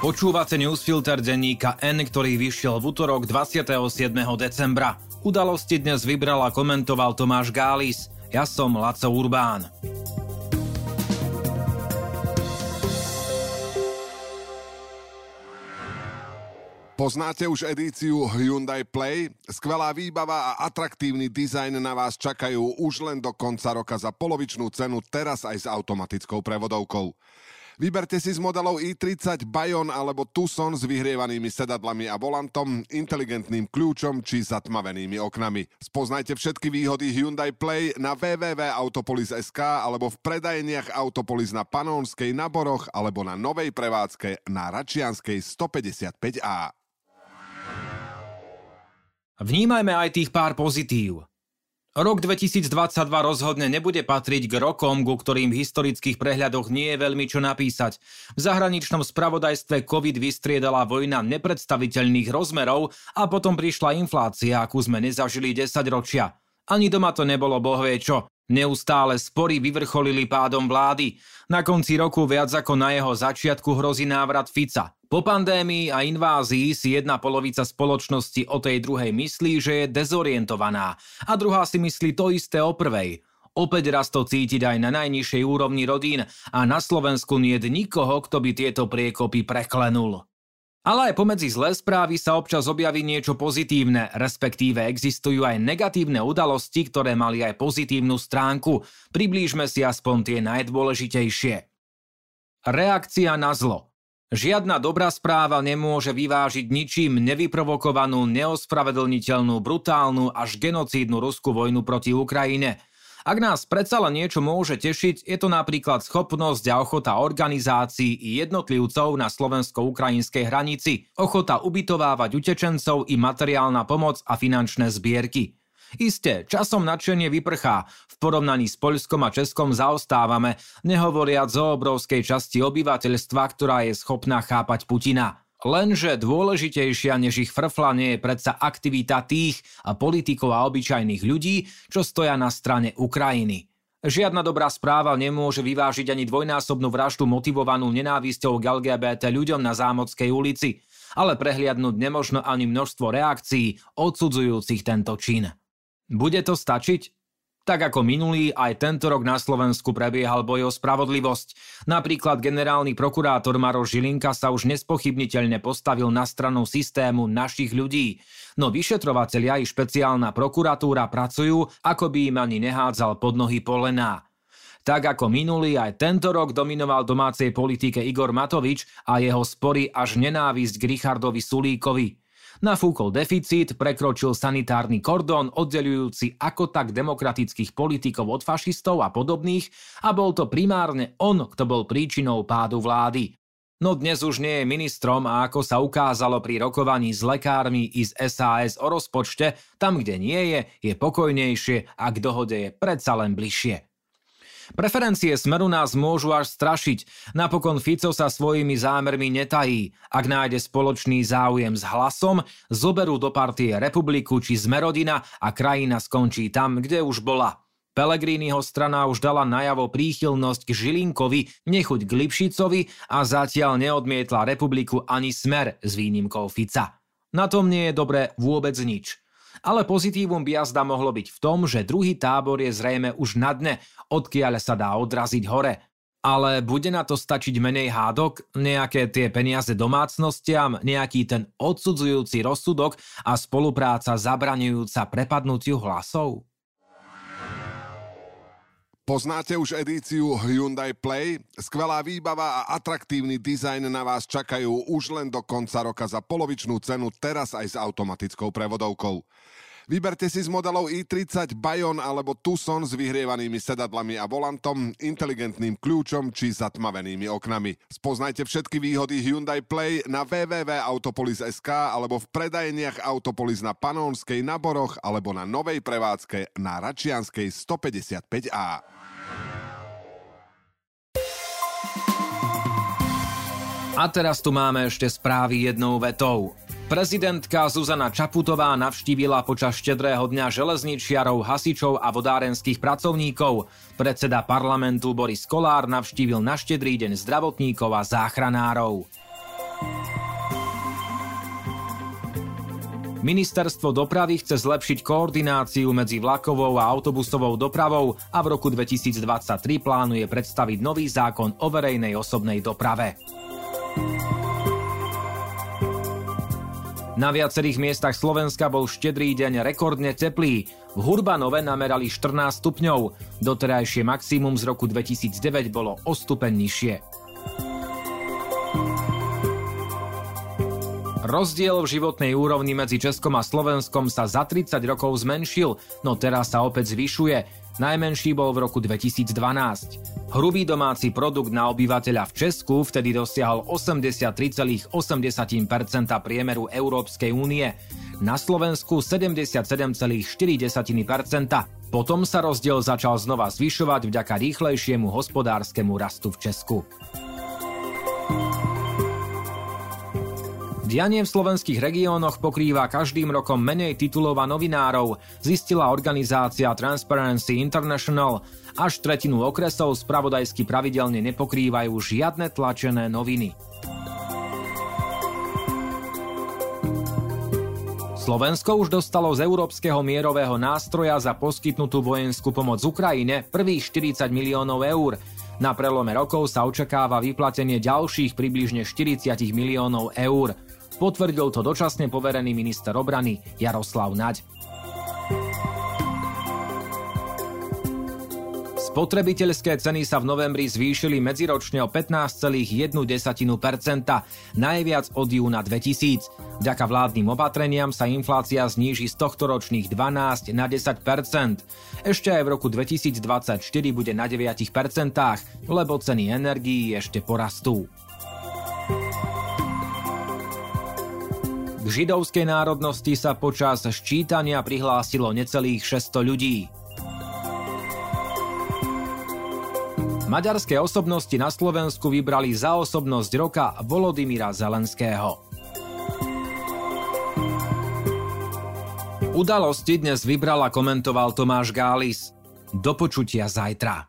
Počúvate newsfilter denníka N, ktorý vyšiel v útorok 27. decembra. Udalosti dnes vybral a komentoval Tomáš Gális. Ja som Laco Urbán. Poznáte už edíciu Hyundai Play? Skvelá výbava a atraktívny dizajn na vás čakajú už len do konca roka za polovičnú cenu, teraz aj s automatickou prevodovkou. Vyberte si z modelov i30 Bayon alebo Tucson s vyhrievanými sedadlami a volantom, inteligentným kľúčom či zatmavenými oknami. Spoznajte všetky výhody Hyundai Play na www.autopolis.sk alebo v predajeniach Autopolis na Panónskej, na Boroch alebo na novej prevádzke na Račianskej 155A. Vnímajme aj tých pár pozitív. Rok 2022 rozhodne nebude patriť k rokom, ku ktorým v historických prehľadoch nie je veľmi čo napísať. V zahraničnom spravodajstve COVID vystriedala vojna nepredstaviteľných rozmerov a potom prišla inflácia, akú sme nezažili 10 ročia. Ani doma to nebolo bohvie čo. Neustále spory vyvrcholili pádom vlády. Na konci roku viac ako na jeho začiatku hrozí návrat Fica. Po pandémii a invázii si jedna polovica spoločnosti o tej druhej myslí, že je dezorientovaná a druhá si myslí to isté o prvej. Opäť raz to cítiť aj na najnižšej úrovni rodín a na Slovensku nie je nikoho, kto by tieto priekopy preklenul. Ale aj pomedzi zlé správy sa občas objaví niečo pozitívne, respektíve existujú aj negatívne udalosti, ktoré mali aj pozitívnu stránku. Priblížme si aspoň tie najdôležitejšie. Reakcia na zlo – Žiadna dobrá správa nemôže vyvážiť ničím nevyprovokovanú, neospravedlniteľnú, brutálnu až genocídnu ruskú vojnu proti Ukrajine. Ak nás predsa len niečo môže tešiť, je to napríklad schopnosť a ochota organizácií i jednotlivcov na slovensko-ukrajinskej hranici, ochota ubytovávať utečencov i materiálna pomoc a finančné zbierky. Isté, časom nadšenie vyprchá. V porovnaní s Poľskom a Českom zaostávame, nehovoriac o obrovskej časti obyvateľstva, ktorá je schopná chápať Putina. Lenže dôležitejšia než ich frfla nie je predsa aktivita tých a politikov a obyčajných ľudí, čo stoja na strane Ukrajiny. Žiadna dobrá správa nemôže vyvážiť ani dvojnásobnú vraždu motivovanú nenávisťou k LGBT ľuďom na Zámodskej ulici, ale prehliadnúť nemožno ani množstvo reakcií odsudzujúcich tento čin. Bude to stačiť? Tak ako minulý, aj tento rok na Slovensku prebiehal boj o spravodlivosť. Napríklad generálny prokurátor Maroš Žilinka sa už nespochybniteľne postavil na stranu systému našich ľudí. No vyšetrovatelia i špeciálna prokuratúra pracujú, ako by im ani nehádzal pod nohy polená. Tak ako minulý, aj tento rok dominoval domácej politike Igor Matovič a jeho spory až nenávisť k Richardovi Sulíkovi. Nafúkol deficit, prekročil sanitárny kordón oddelujúci ako tak demokratických politikov od fašistov a podobných a bol to primárne on, kto bol príčinou pádu vlády. No dnes už nie je ministrom a ako sa ukázalo pri rokovaní s lekármi i z SAS o rozpočte, tam kde nie je, je pokojnejšie a k dohode je predsa len bližšie. Preferencie Smeru nás môžu až strašiť. Napokon Fico sa svojimi zámermi netají. Ak nájde spoločný záujem s hlasom, zoberú do partie Republiku či Zmerodina a krajina skončí tam, kde už bola. Pelegriniho strana už dala najavo príchylnosť k Žilinkovi, nechuť k Lipšicovi a zatiaľ neodmietla republiku ani smer s výnimkou Fica. Na tom nie je dobre vôbec nič. Ale pozitívum by jazda mohlo byť v tom, že druhý tábor je zrejme už na dne, odkiaľ sa dá odraziť hore. Ale bude na to stačiť menej hádok, nejaké tie peniaze domácnostiam, nejaký ten odsudzujúci rozsudok a spolupráca zabraňujúca prepadnutiu hlasov? Poznáte už edíciu Hyundai Play? Skvelá výbava a atraktívny dizajn na vás čakajú už len do konca roka za polovičnú cenu, teraz aj s automatickou prevodovkou. Vyberte si z modelov i30 Bayon alebo Tucson s vyhrievanými sedadlami a volantom, inteligentným kľúčom či zatmavenými oknami. Spoznajte všetky výhody Hyundai Play na www.autopolis.sk alebo v predajeniach Autopolis na Panónskej, na Boroch alebo na novej prevádzke na Račianskej 155A. A teraz tu máme ešte správy jednou vetou. Prezidentka Zuzana Čaputová navštívila počas štedrého dňa železničiarov, hasičov a vodárenských pracovníkov. Predseda parlamentu Boris Kolár navštívil na štedrý deň zdravotníkov a záchranárov. Ministerstvo dopravy chce zlepšiť koordináciu medzi vlakovou a autobusovou dopravou a v roku 2023 plánuje predstaviť nový zákon o verejnej osobnej doprave. Na viacerých miestach Slovenska bol štedrý deň rekordne teplý. V Hurbanove namerali 14 stupňov. Doterajšie maximum z roku 2009 bolo o stupeň nižšie. Rozdiel v životnej úrovni medzi Českom a Slovenskom sa za 30 rokov zmenšil, no teraz sa opäť zvyšuje. Najmenší bol v roku 2012. Hrubý domáci produkt na obyvateľa v Česku vtedy dosiahol 83,8% priemeru Európskej únie, na Slovensku 77,4%. Potom sa rozdiel začal znova zvyšovať vďaka rýchlejšiemu hospodárskemu rastu v Česku. Dianie v slovenských regiónoch pokrýva každým rokom menej titulov a novinárov, zistila organizácia Transparency International. Až tretinu okresov spravodajsky pravidelne nepokrývajú žiadne tlačené noviny. Slovensko už dostalo z Európskeho mierového nástroja za poskytnutú vojenskú pomoc Ukrajine prvých 40 miliónov eur. Na prelome rokov sa očakáva vyplatenie ďalších približne 40 miliónov eur. Potvrdil to dočasne poverený minister obrany Jaroslav Naď. Spotrebiteľské ceny sa v novembri zvýšili medziročne o 15,1%, najviac od júna 2000. Vďaka vládnym opatreniam sa inflácia zníži z tohto ročných 12 na 10%. Ešte aj v roku 2024 bude na 9%, lebo ceny energií ešte porastú. K židovskej národnosti sa počas ščítania prihlásilo necelých 600 ľudí. Maďarské osobnosti na Slovensku vybrali za osobnosť roka Volodymyra Zelenského. Udalosti dnes vybral a komentoval Tomáš Gális. Do počutia zajtra.